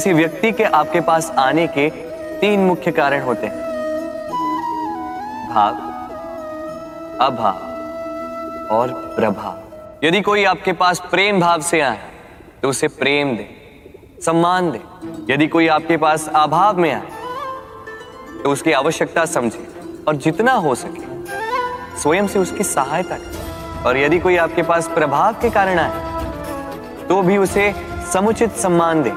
किसी व्यक्ति के आपके पास आने के तीन मुख्य कारण होते हैं। भाव, अभाव और प्रभाव। यदि कोई आपके पास प्रेम भाव से आए तो उसे प्रेम दे, सम्मान दे। यदि कोई आपके पास अभाव में आए तो उसकी आवश्यकता समझे और जितना हो सके, स्वयं से उसकी सहायता करें। और यदि कोई आपके पास प्रभाव के कारण आए तो भी उसे समुचित सम्मान दे।